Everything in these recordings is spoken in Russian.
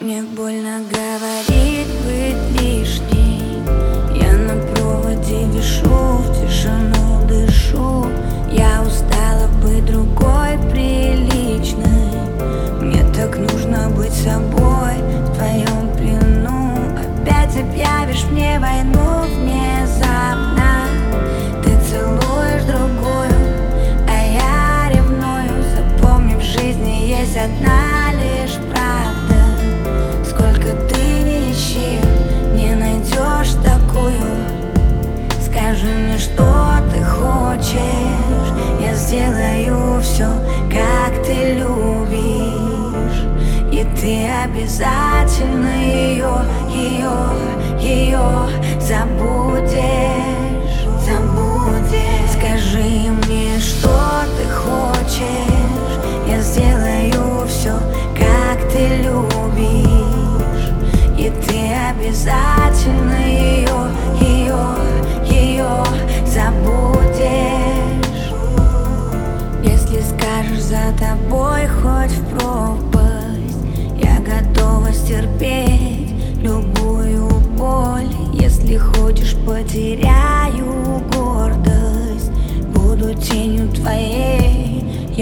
Мне больно говорить быть лишней. Я на проводе вешу, в тишину дышу. Я устала быть другой приличной. Мне так нужно быть собой в твоем плену. Опять объявишь мне войну внезапно все, как ты любишь. И ты обязательно ее, ее, ее забудешь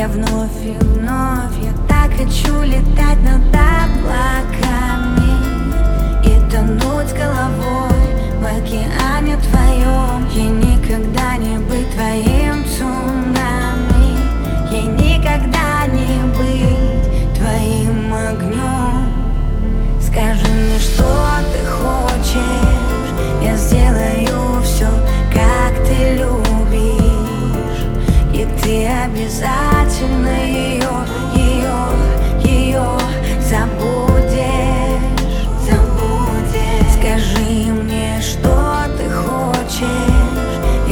Я вновь и вновь Я так хочу летать над облаками И тонуть головой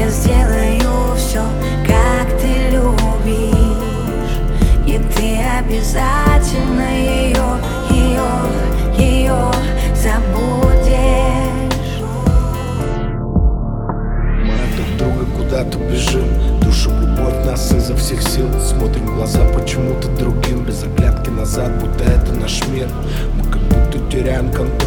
Я сделаю все, как ты любишь. И ты обязательно ее, ее, ее забудешь. Мы друг друга куда-то бежим? Душу любовь нас изо всех сил. Смотрим в глаза почему-то другим. Без оглядки назад, будто это наш мир. Мы как будто теряем контроль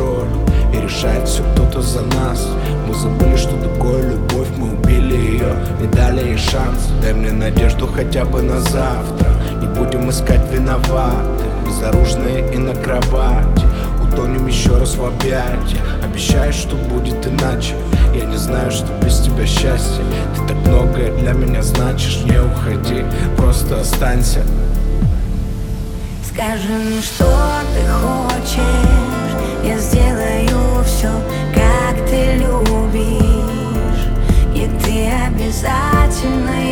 решает все кто-то за нас. Мы забыли, что такое любовь Мы убили ее, не дали ей шанс. Дай мне надежду хотя бы на завтра. Не будем искать виноватых. Безоружные и на кровати. Утонем еще раз в объятиях. Обещаю, что будет иначе. Я не знаю, что без тебя счастье. Ты так многое для меня значишь. Не уходи, просто останься. Скажи мне, что that desire tonight